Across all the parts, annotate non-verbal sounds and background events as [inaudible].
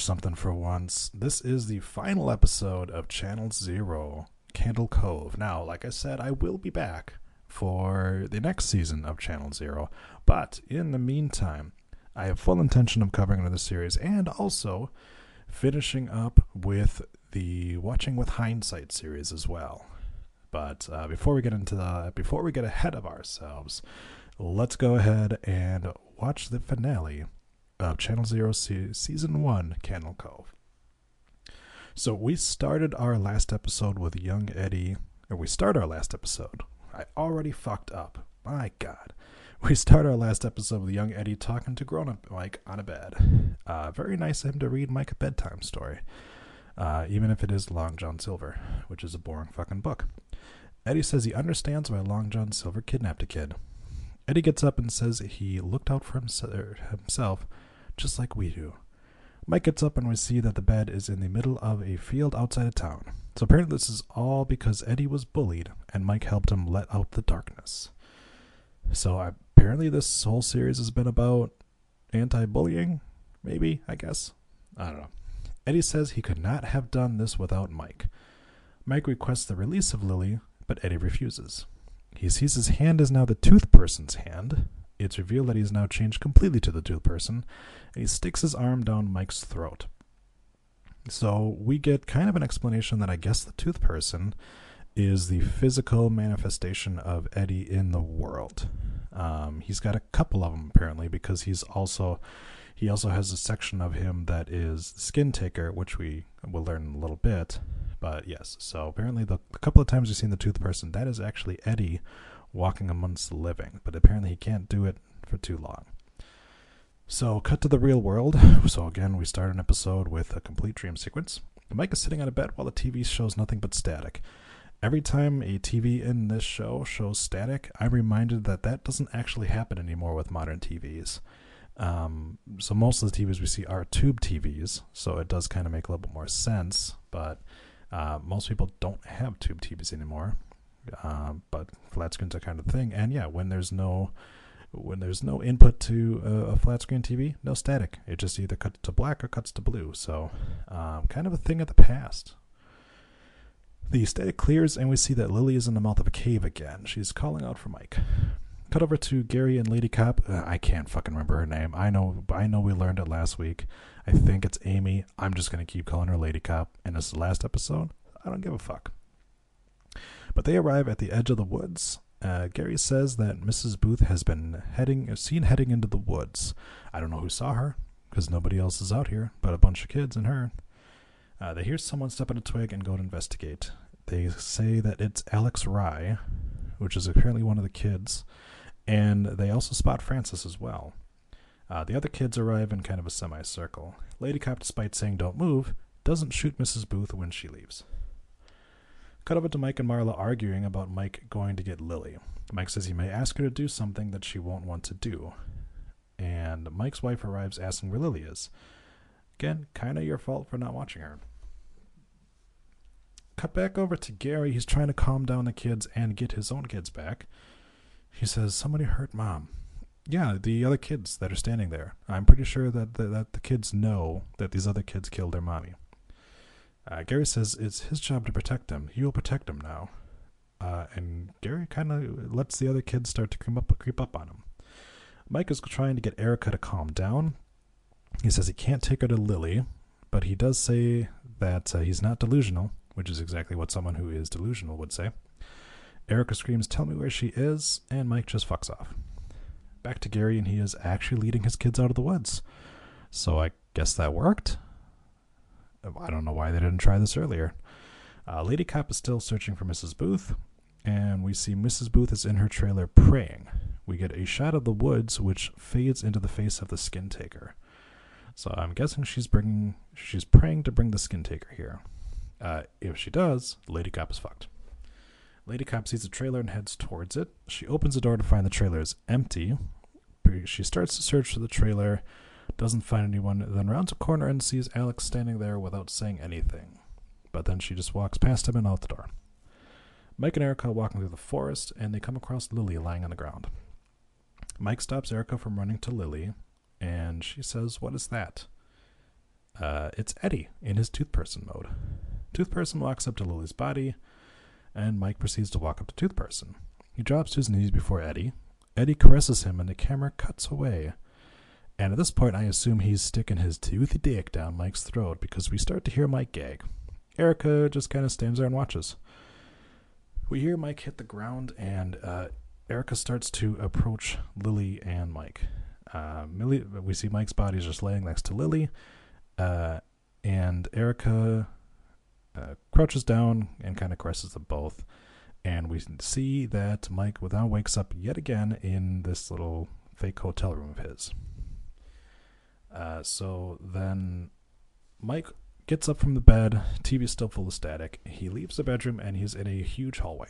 something for once. This is the final episode of Channel Zero, Candle Cove. Now, like I said, I will be back for the next season of Channel Zero, but in the meantime, I have full intention of covering another series and also finishing up with the Watching with Hindsight series as well. But uh, before we get into the, before we get ahead of ourselves, let's go ahead and watch the finale of Channel Zero se- Season 1 Candle Cove. So we started our last episode with young Eddie, or we start our last episode. I already fucked up. My God. We start our last episode with young Eddie talking to grown up Mike on a bed. Uh, very nice of him to read Mike a bedtime story, uh, even if it is Long John Silver, which is a boring fucking book. Eddie says he understands why Long John Silver kidnapped a kid. Eddie gets up and says he looked out for himself just like we do. Mike gets up and we see that the bed is in the middle of a field outside of town. So apparently, this is all because Eddie was bullied and Mike helped him let out the darkness. So apparently, this whole series has been about anti bullying, maybe, I guess. I don't know. Eddie says he could not have done this without Mike. Mike requests the release of Lily, but Eddie refuses. He sees his hand is now the tooth person's hand, it's revealed that he's now changed completely to the tooth person, and he sticks his arm down Mike's throat. So we get kind of an explanation that I guess the tooth person is the physical manifestation of Eddie in the world. Um, he's got a couple of them apparently because he's also he also has a section of him that is skin taker, which we will learn in a little bit. But yes, so apparently the, the couple of times you've seen the tooth person, that is actually Eddie walking amongst the living, but apparently he can't do it for too long. So, cut to the real world. [laughs] So, again, we start an episode with a complete dream sequence. Mike is sitting on a bed while the TV shows nothing but static. Every time a TV in this show shows static, I'm reminded that that doesn't actually happen anymore with modern TVs. Um, so, most of the TVs we see are tube TVs, so it does kind of make a little bit more sense, but uh, most people don't have tube TVs anymore. Um, but flat screen's are kind of a thing. And yeah, when there's no when there's no input to a, a, flat screen TV, no static. It just either cuts to black or cuts to blue. So, um, kind of a thing of the past. The static clears, and we see that Lily is in the mouth of a cave again. She's calling out for Mike. Cut over to Gary and Lady Cop. Uh, I can't fucking remember her name. I know, I know we learned it last week. I think it's Amy. I'm just gonna keep calling her Lady Cop. And this is the last episode. I don't give a fuck. But they arrive at the edge of the woods. Uh, Gary says that Mrs. Booth has been heading, seen heading into the woods. I don't know who saw her, because nobody else is out here but a bunch of kids and her. Uh, they hear someone step on a twig and go to investigate. They say that it's Alex Rye, which is apparently one of the kids, and they also spot Francis as well. Uh, the other kids arrive in kind of a semicircle. Lady Cop, despite saying don't move, doesn't shoot Mrs. Booth when she leaves. Cut over to Mike and Marla arguing about Mike going to get Lily. Mike says he may ask her to do something that she won't want to do. And Mike's wife arrives asking where Lily is. Again, kind of your fault for not watching her. Cut back over to Gary. He's trying to calm down the kids and get his own kids back. He says, Somebody hurt mom. Yeah, the other kids that are standing there. I'm pretty sure that the, that the kids know that these other kids killed their mommy. Uh, Gary says it's his job to protect him. He will protect him now. Uh, and Gary kind of lets the other kids start to creep up, creep up on him. Mike is trying to get Erica to calm down. He says he can't take her to Lily, but he does say that uh, he's not delusional, which is exactly what someone who is delusional would say. Erica screams, Tell me where she is, and Mike just fucks off. Back to Gary, and he is actually leading his kids out of the woods. So I guess that worked. I don't know why they didn't try this earlier. Uh, Lady Cop is still searching for Mrs. Booth, and we see Mrs. Booth is in her trailer praying. We get a shot of the woods, which fades into the face of the skin taker. So I'm guessing she's bringing, she's praying to bring the skin taker here. Uh, if she does, Lady Cop is fucked. Lady Cop sees the trailer and heads towards it. She opens the door to find the trailer is empty. She starts to search for the trailer doesn't find anyone, then rounds a corner and sees Alex standing there without saying anything. But then she just walks past him and out the door. Mike and Erica walking through the forest, and they come across Lily lying on the ground. Mike stops Erica from running to Lily, and she says, What is that? Uh, it's Eddie in his tooth person mode. Tooth person walks up to Lily's body, and Mike proceeds to walk up to Tooth person. He drops to his knees before Eddie. Eddie caresses him, and the camera cuts away. And at this point, I assume he's sticking his toothy dick down Mike's throat because we start to hear Mike gag. Erica just kind of stands there and watches. We hear Mike hit the ground, and uh, Erica starts to approach Lily and Mike. Uh, Millie, we see Mike's body is just laying next to Lily, uh, and Erica uh, crouches down and kind of caresses them both. And we see that Mike now wakes up yet again in this little fake hotel room of his. Uh, so then Mike gets up from the bed, TV's still full of static. He leaves the bedroom and he's in a huge hallway.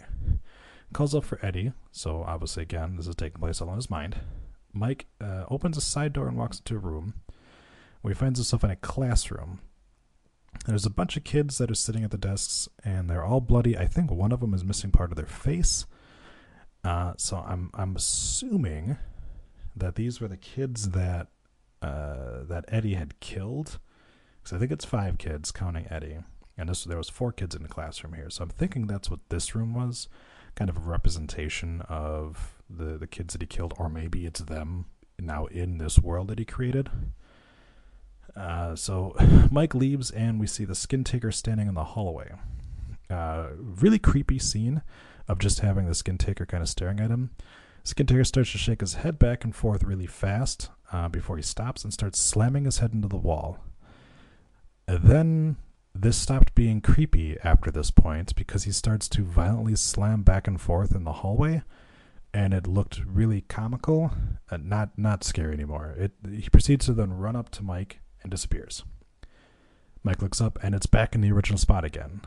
Calls up for Eddie, so obviously, again, this is taking place all in his mind. Mike uh, opens a side door and walks into a room where he finds himself in a classroom. There's a bunch of kids that are sitting at the desks and they're all bloody. I think one of them is missing part of their face. Uh, so I'm I'm assuming that these were the kids that uh, that Eddie had killed. Because I think it's five kids counting Eddie, and this there was four kids in the classroom here. So I'm thinking that's what this room was, kind of a representation of the the kids that he killed, or maybe it's them now in this world that he created. Uh, so [laughs] Mike leaves, and we see the skin taker standing in the hallway. Uh, really creepy scene of just having the skin taker kind of staring at him. Skin taker starts to shake his head back and forth really fast uh, before he stops and starts slamming his head into the wall. And then this stopped being creepy after this point because he starts to violently slam back and forth in the hallway, and it looked really comical, uh, not not scary anymore. It he proceeds to then run up to Mike and disappears. Mike looks up and it's back in the original spot again,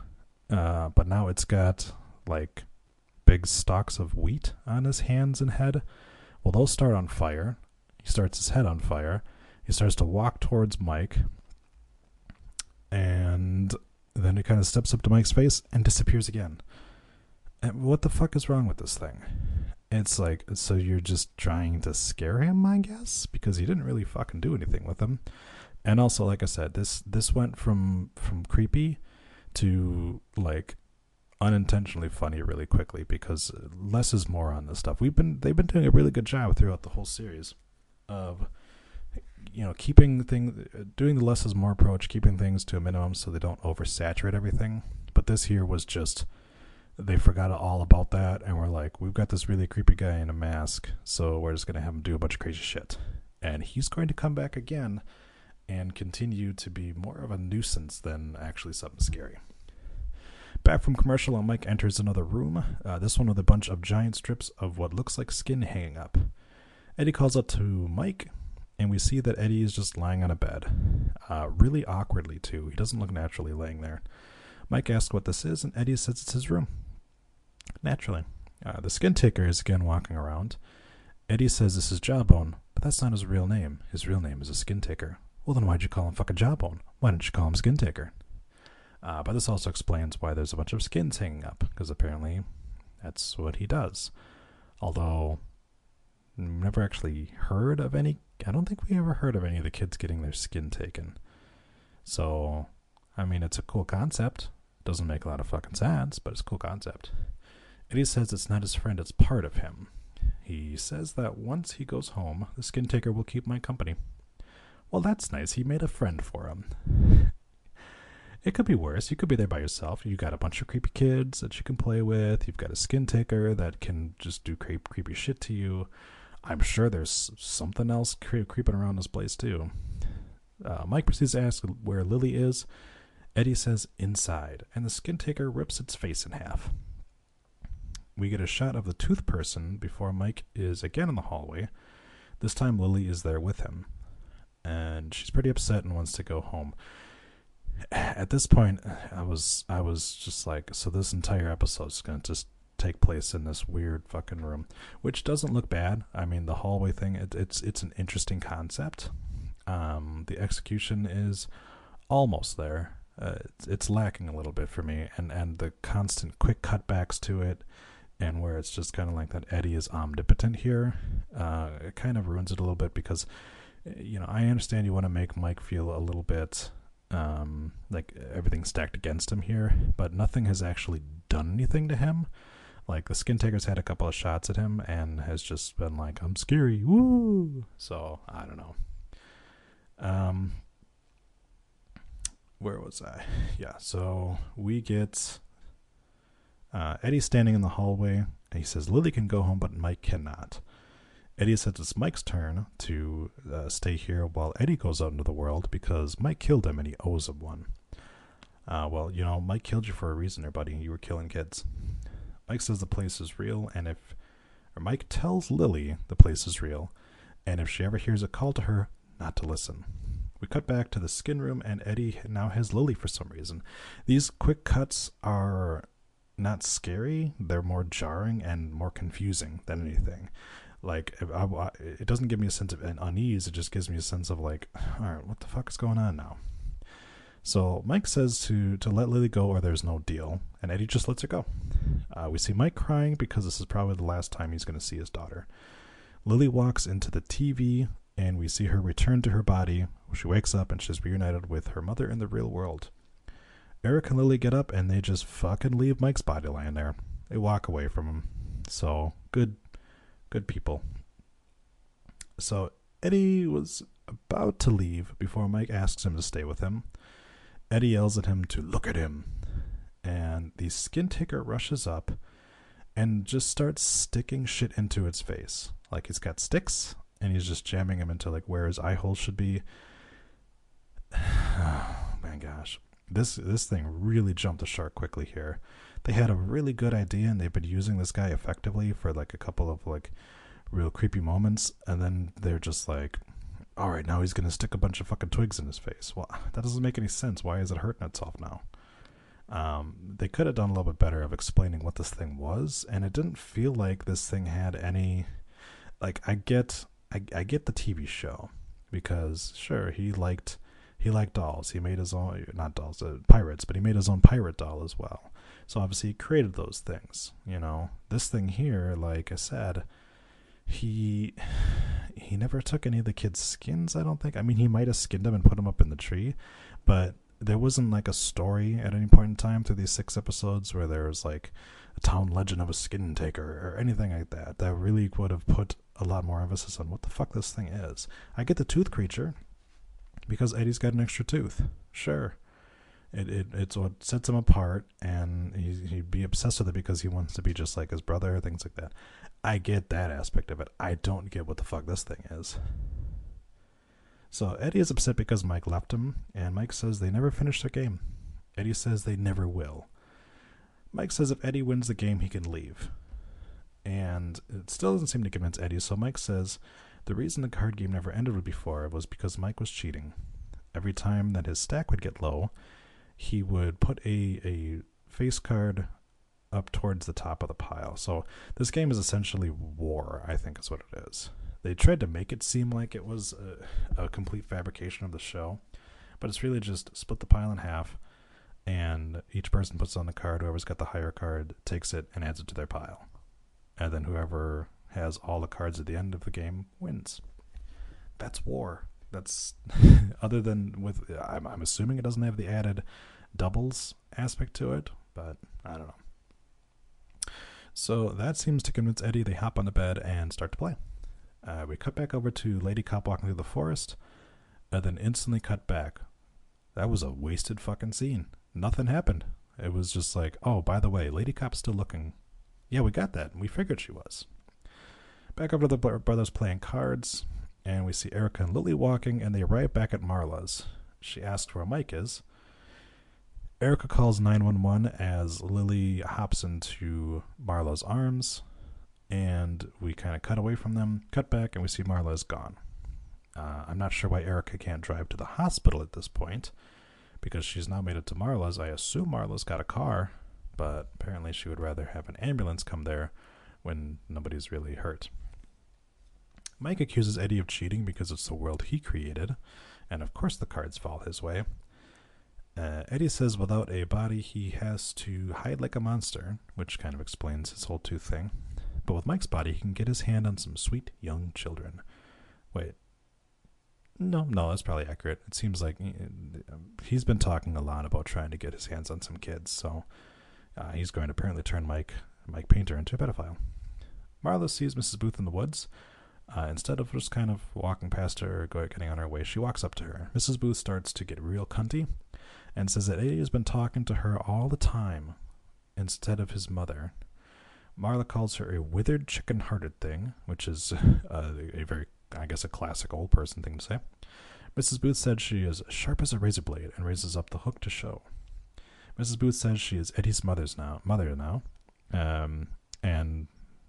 uh, but now it's got like big stalks of wheat on his hands and head. Well, those start on fire. He starts his head on fire. He starts to walk towards Mike. And then he kind of steps up to Mike's face and disappears again. And what the fuck is wrong with this thing? It's like, so you're just trying to scare him, I guess? Because he didn't really fucking do anything with him. And also, like I said, this this went from from creepy to like unintentionally funny really quickly because less is more on this stuff. We've been they've been doing a really good job throughout the whole series of you know keeping things doing the less is more approach, keeping things to a minimum so they don't oversaturate everything. But this here was just they forgot all about that and we're like, we've got this really creepy guy in a mask, so we're just gonna have him do a bunch of crazy shit. And he's going to come back again and continue to be more of a nuisance than actually something scary. Back from commercial, and Mike enters another room, uh, this one with a bunch of giant strips of what looks like skin hanging up. Eddie calls up to Mike, and we see that Eddie is just lying on a bed. Uh, really awkwardly, too. He doesn't look naturally laying there. Mike asks what this is, and Eddie says it's his room. Naturally. Uh, the skin taker is again walking around. Eddie says this is Jawbone, but that's not his real name. His real name is a skin taker. Well, then why'd you call him fucking Jawbone? Why didn't you call him Skin Taker? Uh, but this also explains why there's a bunch of skins hanging up, because apparently that's what he does. Although, never actually heard of any. I don't think we ever heard of any of the kids getting their skin taken. So, I mean, it's a cool concept. Doesn't make a lot of fucking sense, but it's a cool concept. Eddie says it's not his friend, it's part of him. He says that once he goes home, the skin taker will keep my company. Well, that's nice. He made a friend for him. It could be worse. You could be there by yourself. You got a bunch of creepy kids that you can play with. You've got a skin taker that can just do creep, creepy shit to you. I'm sure there's something else cre- creeping around this place too. Uh, Mike proceeds to ask where Lily is. Eddie says inside, and the skin taker rips its face in half. We get a shot of the tooth person before Mike is again in the hallway. This time Lily is there with him, and she's pretty upset and wants to go home at this point i was i was just like so this entire episode is to just take place in this weird fucking room which doesn't look bad. I mean the hallway thing it, it's it's an interesting concept. Um the execution is almost there. Uh, it's, it's lacking a little bit for me and and the constant quick cutbacks to it and where it's just kind of like that eddie is omnipotent here uh it kind of ruins it a little bit because you know i understand you want to make mike feel a little bit um, like everything stacked against him here, but nothing has actually done anything to him. Like the skin taker's had a couple of shots at him and has just been like, "I'm scary, woo!" So I don't know. Um, where was I? Yeah, so we get uh, Eddie standing in the hallway, and he says Lily can go home, but Mike cannot. Eddie says it's Mike's turn to uh, stay here while Eddie goes out into the world because Mike killed him and he owes him one. Uh, well, you know, Mike killed you for a reason, there, buddy. You were killing kids. Mike says the place is real, and if or Mike tells Lily the place is real, and if she ever hears a call to her, not to listen. We cut back to the skin room, and Eddie now has Lily for some reason. These quick cuts are not scary; they're more jarring and more confusing than anything. Like, I, it doesn't give me a sense of unease; it just gives me a sense of like, all right, what the fuck is going on now? So Mike says to to let Lily go or there's no deal, and Eddie just lets her go. Uh, we see Mike crying because this is probably the last time he's going to see his daughter. Lily walks into the TV, and we see her return to her body. She wakes up and she's reunited with her mother in the real world. Eric and Lily get up and they just fucking leave Mike's body lying there. They walk away from him. So good, good people. So Eddie was about to leave before Mike asks him to stay with him. Eddie yells at him to look at him, and the skin taker rushes up and just starts sticking shit into its face. Like he's got sticks and he's just jamming them into like where his eye hole should be. [sighs] Oh my gosh. This this thing really jumped the shark quickly here. They had a really good idea and they've been using this guy effectively for like a couple of like real creepy moments and then they're just like all right, now he's going to stick a bunch of fucking twigs in his face. Well, [laughs] that doesn't make any sense. Why is it hurting itself now? Um, they could have done a little bit better of explaining what this thing was, and it didn't feel like this thing had any. Like, I get, I, I get the TV show because sure he liked, he liked dolls. He made his own, not dolls, uh, pirates, but he made his own pirate doll as well. So obviously he created those things. You know, this thing here, like I said, he he never took any of the kids' skins, I don't think. I mean, he might have skinned them and put them up in the tree, but there wasn't like a story at any point in time through these six episodes where there was like a town legend of a skin taker or anything like that. That really would have put a lot more emphasis on what the fuck this thing is. I get the tooth creature because Eddie's got an extra tooth. Sure. It, it it's what sets him apart, and he, he'd be obsessed with it because he wants to be just like his brother, things like that. I get that aspect of it. I don't get what the fuck this thing is. So Eddie is upset because Mike left him, and Mike says they never finished their game. Eddie says they never will. Mike says if Eddie wins the game, he can leave. And it still doesn't seem to convince Eddie, so Mike says the reason the card game never ended before was because Mike was cheating. Every time that his stack would get low, he would put a, a face card up towards the top of the pile. So this game is essentially war, I think is what it is. They tried to make it seem like it was a, a complete fabrication of the show, but it's really just split the pile in half, and each person puts on the card. Whoever's got the higher card takes it and adds it to their pile, and then whoever has all the cards at the end of the game wins. That's war. That's [laughs] other than with. I'm, I'm assuming it doesn't have the added doubles aspect to it, but I don't know. So that seems to convince Eddie. They hop on the bed and start to play. Uh, we cut back over to Lady Cop walking through the forest, and then instantly cut back. That was a wasted fucking scene. Nothing happened. It was just like, oh, by the way, Lady Cop's still looking. Yeah, we got that. We figured she was. Back over to the brothers playing cards, and we see Erica and Lily walking, and they arrive back at Marla's. She asks where Mike is, Erica calls 911 as Lily hops into Marla's arms, and we kind of cut away from them, cut back, and we see Marla is gone. Uh, I'm not sure why Erica can't drive to the hospital at this point, because she's now made it to Marla's. I assume Marla's got a car, but apparently she would rather have an ambulance come there when nobody's really hurt. Mike accuses Eddie of cheating because it's the world he created, and of course the cards fall his way. Uh, Eddie says without a body, he has to hide like a monster, which kind of explains his whole tooth thing. But with Mike's body, he can get his hand on some sweet young children. Wait. No, no, that's probably accurate. It seems like he's been talking a lot about trying to get his hands on some kids, so uh, he's going to apparently turn Mike Mike Painter into a pedophile. Marla sees Mrs. Booth in the woods. Uh, instead of just kind of walking past her or getting on her way, she walks up to her. Mrs. Booth starts to get real cunty and says that Eddie has been talking to her all the time instead of his mother. Marla calls her a withered, chicken hearted thing, which is uh, a very, I guess, a classic old person thing to say. Mrs. Booth said she is sharp as a razor blade and raises up the hook to show. Mrs. Booth says she is Eddie's mother's now, mother now, um, and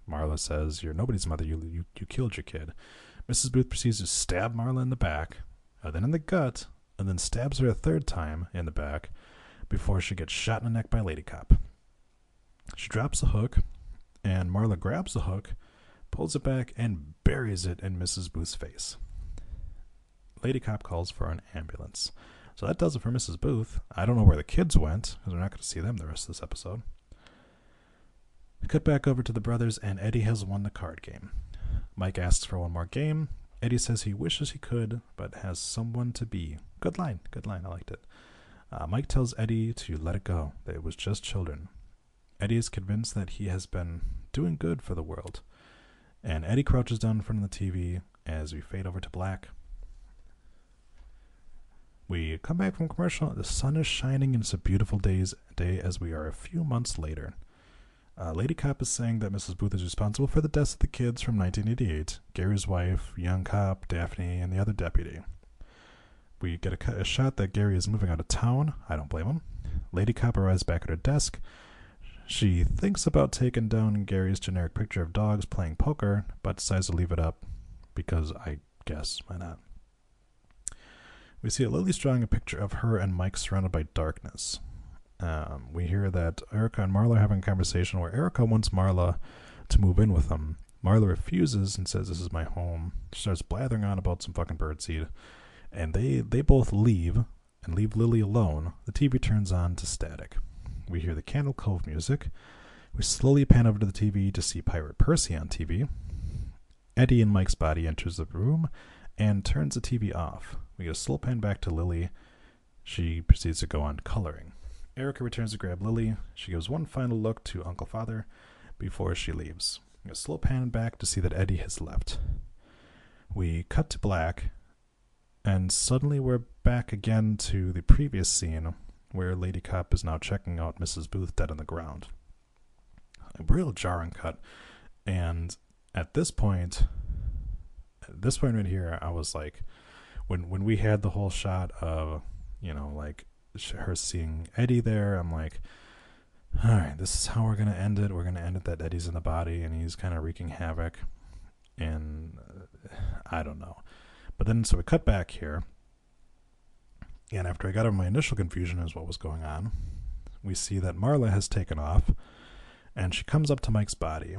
Marla says, "You're nobody's mother. You you you killed your kid." Mrs. Booth proceeds to stab Marla in the back, uh, then in the gut, and then stabs her a third time in the back before she gets shot in the neck by Lady Cop. She drops the hook, and Marla grabs the hook, pulls it back, and buries it in Mrs. Booth's face. Lady Cop calls for an ambulance. So that does it for Mrs. Booth. I don't know where the kids went, because we're not going to see them the rest of this episode. We cut back over to the brothers, and Eddie has won the card game. Mike asks for one more game. Eddie says he wishes he could, but has someone to be. Good line. Good line. I liked it. Uh, Mike tells Eddie to let it go, that it was just children. Eddie is convinced that he has been doing good for the world. And Eddie crouches down in front of the TV as we fade over to black. We come back from commercial. The sun is shining, and it's a beautiful day's day as we are a few months later. Uh, Lady Cop is saying that Mrs. Booth is responsible for the deaths of the kids from 1988 Gary's wife, young cop, Daphne, and the other deputy. We get a, a shot that Gary is moving out of town. I don't blame him. Lady Cop arrives back at her desk. She thinks about taking down Gary's generic picture of dogs playing poker, but decides to leave it up because I guess why not. We see Lily's drawing a picture of her and Mike surrounded by darkness. Um, we hear that Erica and Marla are having a conversation where Erica wants Marla to move in with them. Marla refuses and says, This is my home. She starts blathering on about some fucking birdseed. And they, they both leave and leave Lily alone. The TV turns on to static. We hear the Candle Cove music. We slowly pan over to the TV to see Pirate Percy on TV. Eddie and Mike's body enters the room and turns the TV off. We get a slow pan back to Lily. She proceeds to go on coloring. Erica returns to grab Lily. She gives one final look to Uncle Father before she leaves. A slow pan back to see that Eddie has left. We cut to black, and suddenly we're back again to the previous scene where Lady Cop is now checking out Mrs. Booth dead on the ground. A real jarring cut. And at this point, at this point right here, I was like, when when we had the whole shot of, you know, like her seeing Eddie there, I'm like, all right, this is how we're gonna end it. We're gonna end it that Eddie's in the body and he's kind of wreaking havoc, and uh, I don't know. But then, so we cut back here, and after I got over my initial confusion as what was going on, we see that Marla has taken off, and she comes up to Mike's body.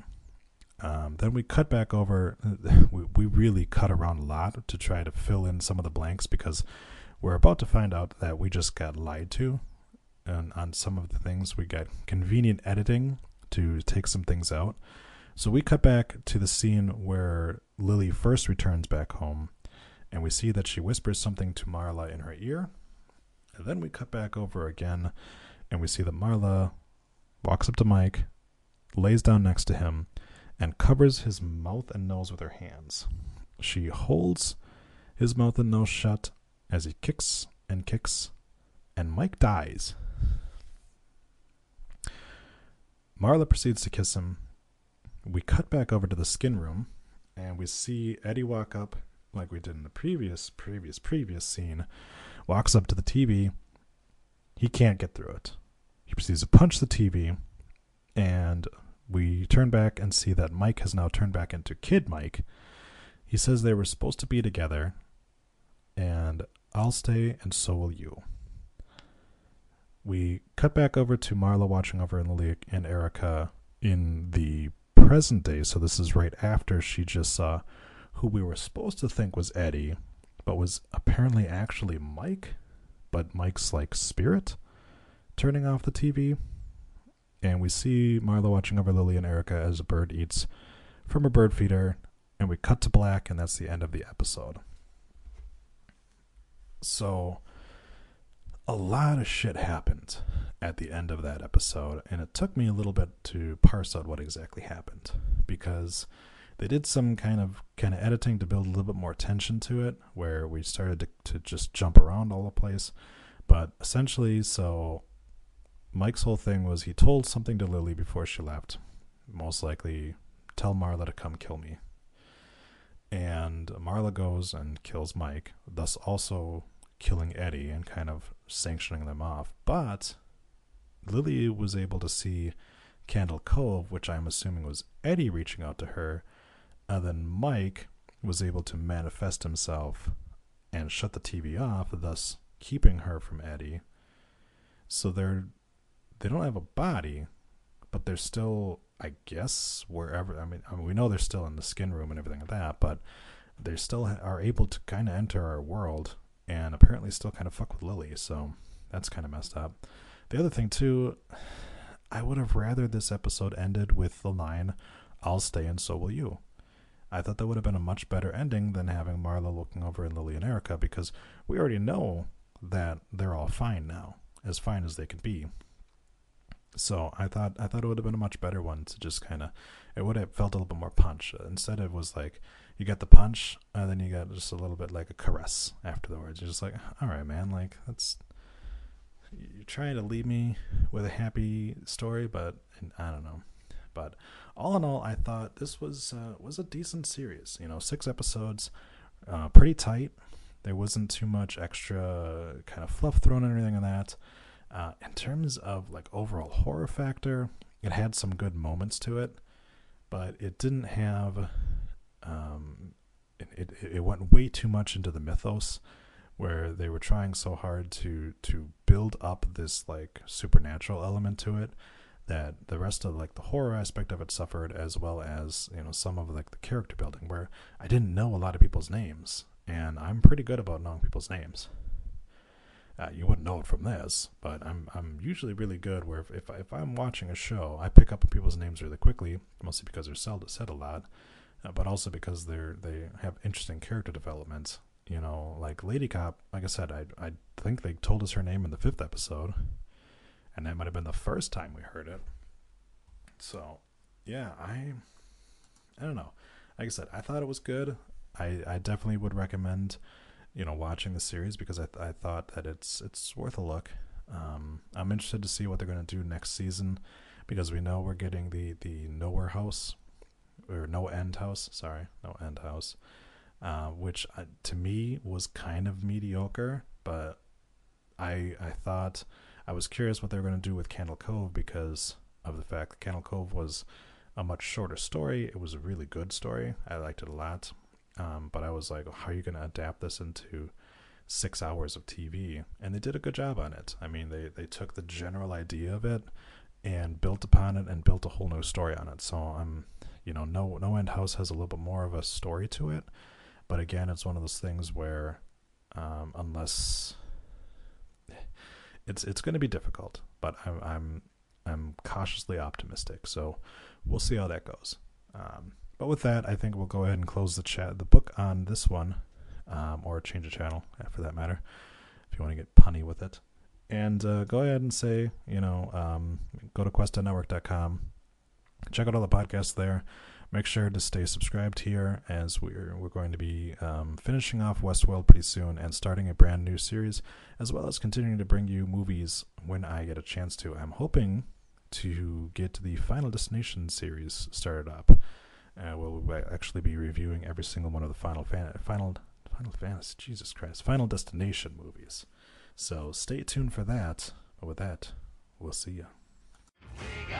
Um, then we cut back over. [laughs] We, we really cut around a lot to try to fill in some of the blanks because we're about to find out that we just got lied to and on some of the things. We got convenient editing to take some things out. So we cut back to the scene where Lily first returns back home, and we see that she whispers something to Marla in her ear. And then we cut back over again, and we see that Marla walks up to Mike, lays down next to him, and covers his mouth and nose with her hands. She holds his mouth and nose shut as he kicks and kicks, and Mike dies. Marla proceeds to kiss him. We cut back over to the skin room, and we see Eddie walk up like we did in the previous, previous, previous scene. Walks up to the TV. He can't get through it. He proceeds to punch the TV, and we turn back and see that Mike has now turned back into Kid Mike. He says they were supposed to be together, and I'll stay, and so will you. We cut back over to Marla watching over Lily and Erica in the present day. So this is right after she just saw who we were supposed to think was Eddie, but was apparently actually Mike, but Mike's like spirit turning off the TV. And we see Marla watching over Lily and Erica as a bird eats from a bird feeder, and we cut to black, and that's the end of the episode. So, a lot of shit happened at the end of that episode, and it took me a little bit to parse out what exactly happened because they did some kind of kind of editing to build a little bit more tension to it, where we started to, to just jump around all the place. But essentially, so Mike's whole thing was he told something to Lily before she left, most likely tell Marla to come kill me. And Marla goes and kills Mike, thus also killing Eddie and kind of sanctioning them off. But Lily was able to see Candle Cove, which I'm assuming was Eddie reaching out to her, and then Mike was able to manifest himself and shut the TV off, thus keeping her from Eddie. So they're they don't have a body, but they're still, I guess, wherever. I mean, I mean, we know they're still in the skin room and everything like that, but they still are able to kind of enter our world and apparently still kind of fuck with Lily. So that's kind of messed up. The other thing too, I would have rather this episode ended with the line, "I'll stay and so will you." I thought that would have been a much better ending than having Marla looking over at Lily and Erica because we already know that they're all fine now, as fine as they can be. So I thought I thought it would have been a much better one to just kind of it would have felt a little bit more punch. Instead, it was like you get the punch and then you got just a little bit like a caress afterwards. You're just like, all right, man, like that's you're trying to leave me with a happy story, but I don't know. But all in all, I thought this was uh, was a decent series. You know, six episodes, uh, pretty tight. There wasn't too much extra kind of fluff thrown in or anything on that. Uh, in terms of like overall horror factor, it had some good moments to it, but it didn't have. Um, it, it, it went way too much into the mythos, where they were trying so hard to to build up this like supernatural element to it that the rest of like the horror aspect of it suffered as well as you know some of like the character building where i didn't know a lot of people's names and i'm pretty good about knowing people's names uh, you wouldn't know it from this, but I'm I'm usually really good where if, if, if I'm watching a show, I pick up on people's names really quickly, mostly because they're said, said a lot, uh, but also because they're they have interesting character development. You know, like Lady Cop. Like I said, I I think they told us her name in the fifth episode, and that might have been the first time we heard it. So, yeah, I I don't know. Like I said, I thought it was good. I I definitely would recommend you know watching the series because I, th- I thought that it's it's worth a look. Um, I'm interested to see what they're going to do next season because we know we're getting the the Nowhere House or No End House. Sorry, No End House, uh, which uh, to me was kind of mediocre, but I I thought I was curious what they were going to do with Candle Cove because of the fact that Candle Cove was a much shorter story. It was a really good story. I liked it a lot. Um, but I was like, how are you going to adapt this into six hours of TV? And they did a good job on it. I mean, they, they took the general idea of it and built upon it and built a whole new story on it. So I'm, you know, No No End House has a little bit more of a story to it, but again, it's one of those things where, um, unless it's it's going to be difficult, but I'm I'm I'm cautiously optimistic. So we'll see how that goes. Um, but with that, I think we'll go ahead and close the chat, the book on this one, um, or change the channel for that matter, if you want to get punny with it. And uh, go ahead and say, you know, um, go to quest.network.com, check out all the podcasts there. Make sure to stay subscribed here as we're we're going to be um, finishing off Westworld pretty soon and starting a brand new series, as well as continuing to bring you movies when I get a chance to. I'm hoping to get the Final Destination series started up. Uh, we'll actually be reviewing every single one of the Final Fan Final Final Fantasy Jesus Christ Final Destination movies. So stay tuned for that. But with that, we'll see you. We